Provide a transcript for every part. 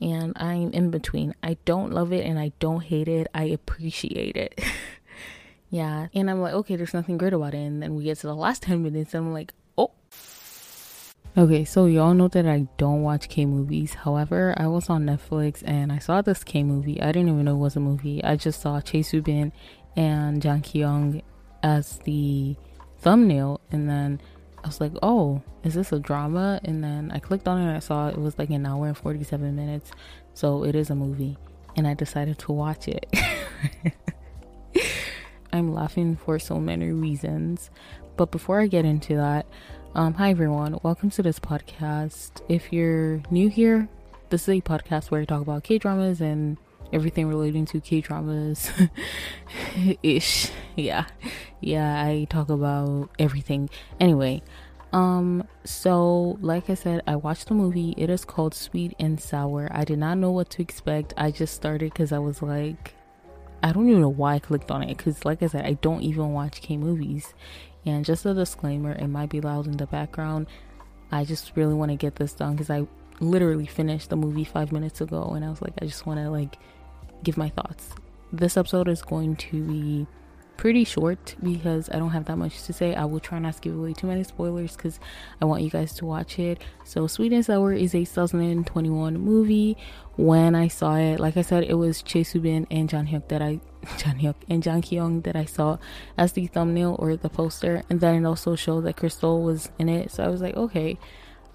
and I'm in between. I don't love it and I don't hate it. I appreciate it. yeah. And I'm like, okay, there's nothing great about it. And then we get to the last 10 minutes and I'm like, oh. Okay, so y'all know that I don't watch K movies. However, I was on Netflix and I saw this K movie. I didn't even know it was a movie. I just saw Chae Soo-bin and Jang Ki-young as the thumbnail and then I was like, oh, is this a drama? And then I clicked on it and I saw it was like an hour and 47 minutes. So it is a movie. And I decided to watch it. I'm laughing for so many reasons. But before I get into that, um, hi everyone, welcome to this podcast. If you're new here, this is a podcast where I talk about K dramas and everything relating to K dramas ish. Yeah. Yeah, I talk about everything. Anyway, um so like I said, I watched the movie. It is called Sweet and Sour. I did not know what to expect. I just started cuz I was like I don't even know why I clicked on it cuz like I said, I don't even watch K movies. And just a disclaimer, it might be loud in the background. I just really want to get this done cuz I literally finished the movie 5 minutes ago and I was like I just want to like give my thoughts. This episode is going to be pretty short because I don't have that much to say. I will try not to give away too many spoilers because I want you guys to watch it. So, Sweet and Sour is a 2021 movie. When I saw it, like I said, it was Chae Soo-bin and John Hyuk that I John Hyuk and Jang Ki-young that I saw as the thumbnail or the poster, and then it also showed that Krystal was in it. So I was like, okay,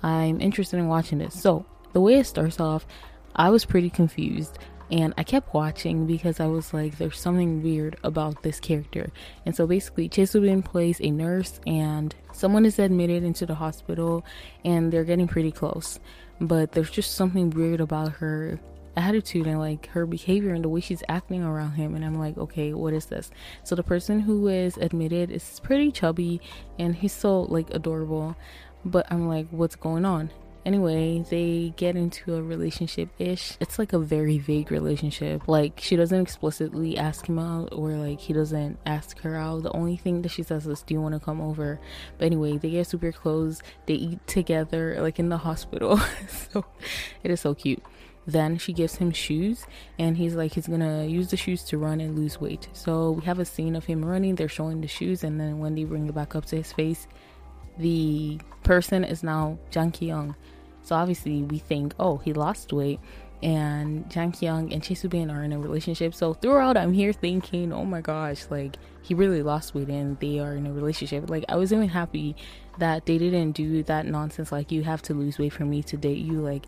I'm interested in watching this. So the way it starts off, I was pretty confused and I kept watching because I was like, there's something weird about this character. And so basically, Chae Soo-bin plays a nurse, and someone is admitted into the hospital, and they're getting pretty close. But there's just something weird about her attitude and like her behavior and the way she's acting around him and I'm like okay what is this so the person who is admitted is pretty chubby and he's so like adorable but I'm like what's going on Anyway, they get into a relationship ish. It's like a very vague relationship. Like, she doesn't explicitly ask him out, or like he doesn't ask her out. The only thing that she says is, Do you want to come over? But anyway, they get super close. They eat together, like in the hospital. so it is so cute. Then she gives him shoes, and he's like, he's gonna use the shoes to run and lose weight. So we have a scene of him running. They're showing the shoes, and then when they bring it back up to his face, the person is now Jang Ki Young so obviously we think, oh, he lost weight and Jang Ki-young and Chae Soo-bin are in a relationship. So throughout, I'm here thinking, oh my gosh, like he really lost weight and they are in a relationship. Like I was even happy that they didn't do that nonsense. Like you have to lose weight for me to date you. Like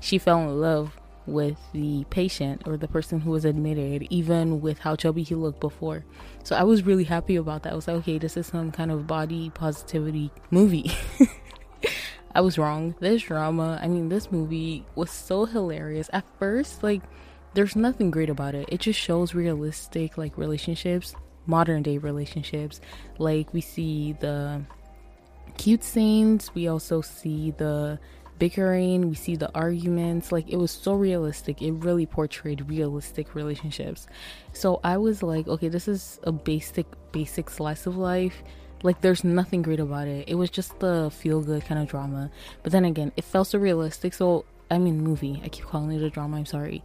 she fell in love with the patient or the person who was admitted, even with how chubby he looked before. So I was really happy about that. I was like, okay, this is some kind of body positivity movie. I was wrong. This drama, I mean, this movie was so hilarious. At first, like, there's nothing great about it. It just shows realistic, like, relationships, modern day relationships. Like, we see the cute scenes, we also see the bickering, we see the arguments. Like, it was so realistic. It really portrayed realistic relationships. So I was like, okay, this is a basic, basic slice of life like there's nothing great about it. It was just the feel good kind of drama. But then again, it felt so realistic. So I mean movie. I keep calling it a drama, I'm sorry.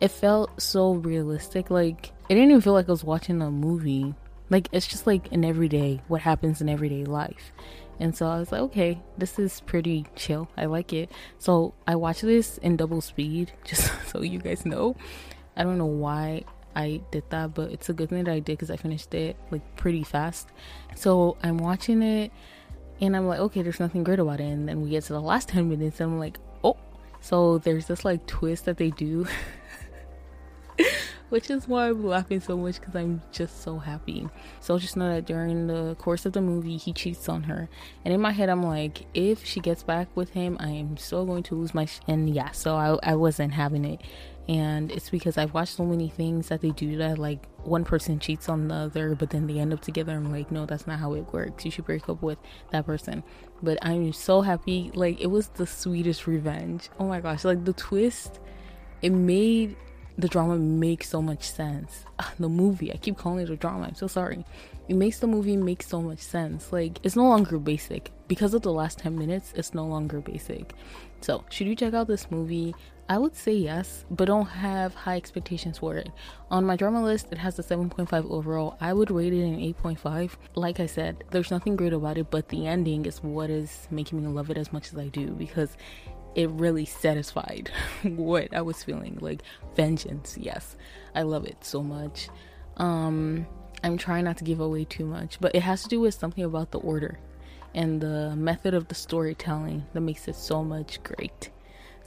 It felt so realistic. Like it didn't even feel like I was watching a movie. Like it's just like an everyday what happens in everyday life. And so I was like, okay, this is pretty chill. I like it. So I watched this in double speed, just so you guys know. I don't know why I did that, but it's a good thing that I did because I finished it like pretty fast. So I'm watching it and I'm like, okay, there's nothing great about it. And then we get to the last 10 minutes and I'm like, oh, so there's this like twist that they do. Which is why I'm laughing so much because I'm just so happy. So just know that during the course of the movie, he cheats on her. And in my head, I'm like, if she gets back with him, I am so going to lose my. Sh-. And yeah, so I, I wasn't having it and it's because I've watched so many things that they do that like one person cheats on the other but then they end up together I'm like no that's not how it works you should break up with that person but I'm so happy like it was the sweetest revenge oh my gosh like the twist it made the drama makes so much sense. Ah, the movie, I keep calling it a drama. I'm so sorry. It makes the movie make so much sense. Like it's no longer basic because of the last 10 minutes. It's no longer basic. So, should you check out this movie? I would say yes, but don't have high expectations for it. On my drama list, it has a 7.5 overall. I would rate it an 8.5. Like I said, there's nothing great about it, but the ending is what is making me love it as much as I do because it really satisfied what I was feeling like vengeance. Yes, I love it so much. Um, I'm trying not to give away too much, but it has to do with something about the order and the method of the storytelling that makes it so much great.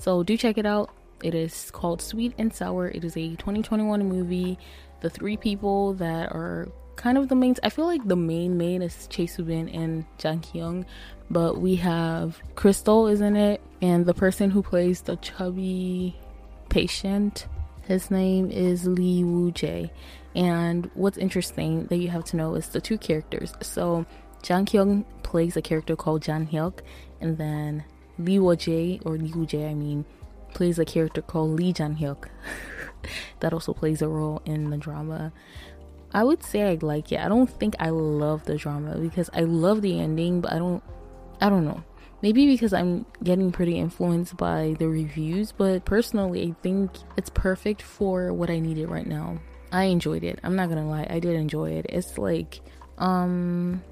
So do check it out. It is called Sweet and Sour. It is a 2021 movie. The three people that are kind of the main I feel like the main main is Chae Soo-bin and Jang Ki-young, but we have Krystal is in it and the person who plays the chubby patient his name is Lee Woo Jae. And what's interesting that you have to know is the two characters. So Jang Ki-young plays a character called Jang Hyuk, and then Lee Woo Jae or Lee Woo Jae, I mean, plays a character called Lee Jang Hyuk. that also plays a role in the drama. I would say I like it. I don't think I love the drama because I love the ending, but I don't I don't know. Maybe because I'm getting pretty influenced by the reviews, but personally, I think it's perfect for what I needed right now. I enjoyed it. I'm not gonna lie, I did enjoy it. It's like, um,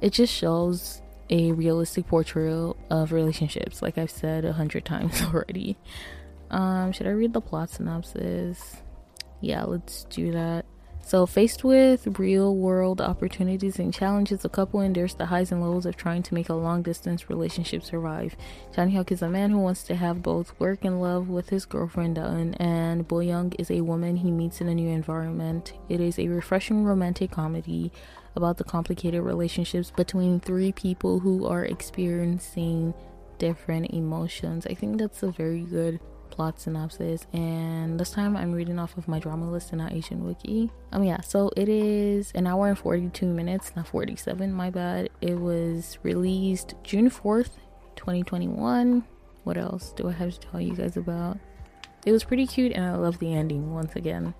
it just shows a realistic portrayal of relationships, like I've said a hundred times already. Um, should I read the plot synopsis? Yeah, let's do that. So, faced with real world opportunities and challenges, the couple endures the highs and lows of trying to make a long distance relationship survive. Jang Hyuk is a man who wants to have both work and love with his girlfriend Daeun, and Bo Young is a woman he meets in a new environment. It is a refreshing romantic comedy about the complicated relationships between three people who are experiencing different emotions. I think that's a very good plot synopsis. And this time i'm reading off of my drama list and not asian wiki. Um yeah so it is an hour and 42 minutes not 47 my bad. It was released june 4th 2021 what else do i have to tell you guys about? It was pretty cute and i love the ending once again.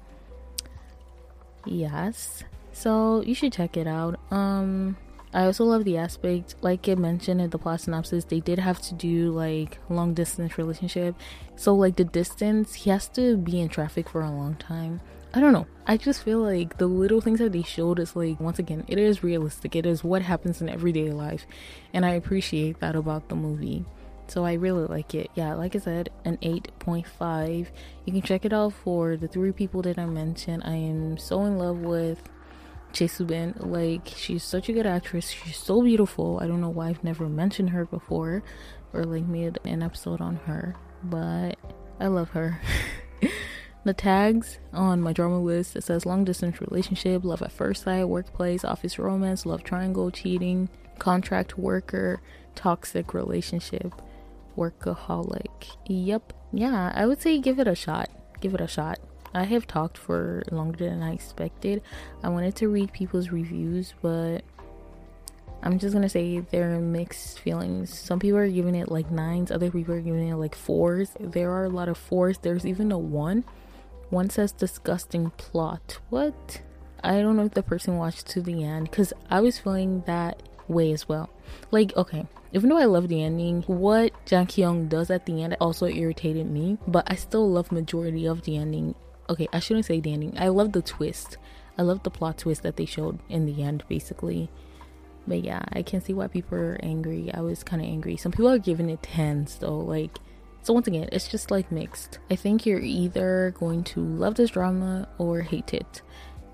Yes so you should check it out um I also love the aspect, like it mentioned in the plot synopsis, they did have to do like long distance relationship. So like the distance, he has to be in traffic for a long time. I don't know. I just feel like the little things that they showed is like once again, it is realistic. It is what happens in everyday life, and I appreciate that about the movie. So I really like it. Yeah, like I said, an 8.5. You can check it out for the three people that I mentioned. I am so in love with Soo-bin. Like she's such a good actress. She's so beautiful. I don't know why I've never mentioned her before or like made an episode on her, but I love her. the tags on my drama list it says long distance relationship, love at first sight, workplace, office romance, love triangle, cheating, contract worker, toxic relationship, workaholic. Yep. Yeah, I would say give it a shot. Give it a shot. I have talked for longer than I expected. I wanted to read people's reviews, but I'm just gonna say there are mixed feelings. Some people are giving it like nines, other people are giving it like fours. There are a lot of fours. There's even a one. One says disgusting plot. What? I don't know if the person watched to the end because I was feeling that way as well. Like, okay, even though I love the ending, what Jang Ki-young does at the end also irritated me, but I still love majority of the ending okay, I shouldn't say ending. I love the twist. I love the plot twist that they showed in the end, basically. But yeah, I can see why people are angry. I was kind of angry. Some people are giving it tens though. Like, so once again, it's just like mixed. I think you're either going to love this drama or hate it.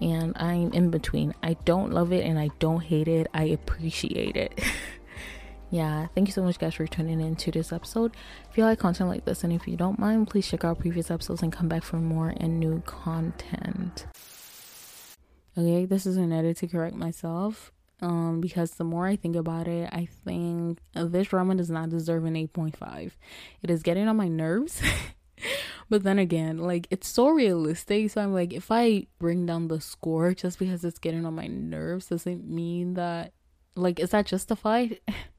And I'm in between. I don't love it and I don't hate it. I appreciate it. yeah, thank you so much, guys, for tuning in to this episode. If you like content like this, and if you don't mind, please check out previous episodes and come back for more and new content. Okay, this is an edit to correct myself. Um, because the more I think about it, I think this drama does not deserve an 8.5. It is getting on my nerves. but then again, like it's so realistic. So I'm like, if I bring down the score just because it's getting on my nerves, does it mean that like is that justified?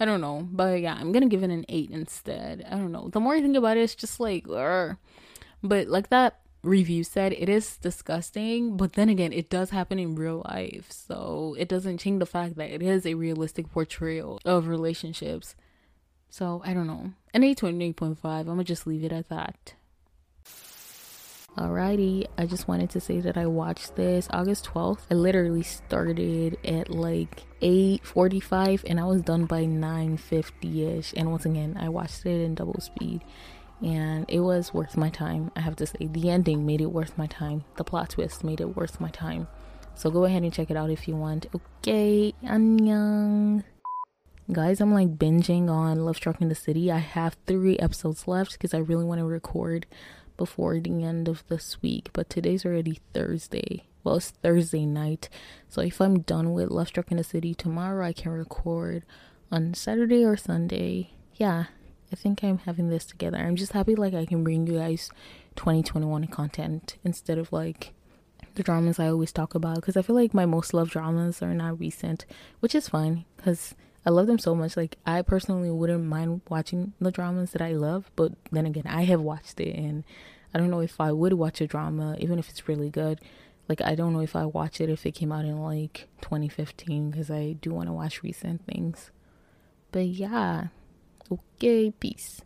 I don't know, but yeah, I'm gonna give it an eight instead. I don't know. The more I think about it, it's just like. But like that review said, it is disgusting. But then again, it does happen in real life. So it doesn't change the fact that it is a realistic portrayal of relationships. So I don't know. An 8 to an 8.5. I'm gonna just leave it at that. Alrighty, I just wanted to say that I watched this August 12th. I literally started at like 8:45 and I was done by 9:50ish. And once again, I watched it in double speed and it was worth my time. I have to say, the ending made it worth my time. The plot twist made it worth my time. So go ahead and check it out if you want. Okay, annyeong. Guys, I'm like binging on Love Struck in the City. I have three episodes left because I really want to record before the end of this week, but today's already Thursday. Well, it's Thursday night. So if I'm done with Love Struck in the City tomorrow, I can record on Saturday or Sunday. Yeah, I think I'm having this together. I'm just happy like I can bring you guys 2021 content instead of like the dramas I always talk about because I feel like my most loved dramas are not recent, which is fine because I love them so much. Like I personally wouldn't mind watching the dramas that I love, but then again, I have watched it and I don't know if I would watch a drama even if it's really good. Like I don't know if I watch it if it came out in like 2015 because I do want to watch recent things. But yeah. Okay, peace.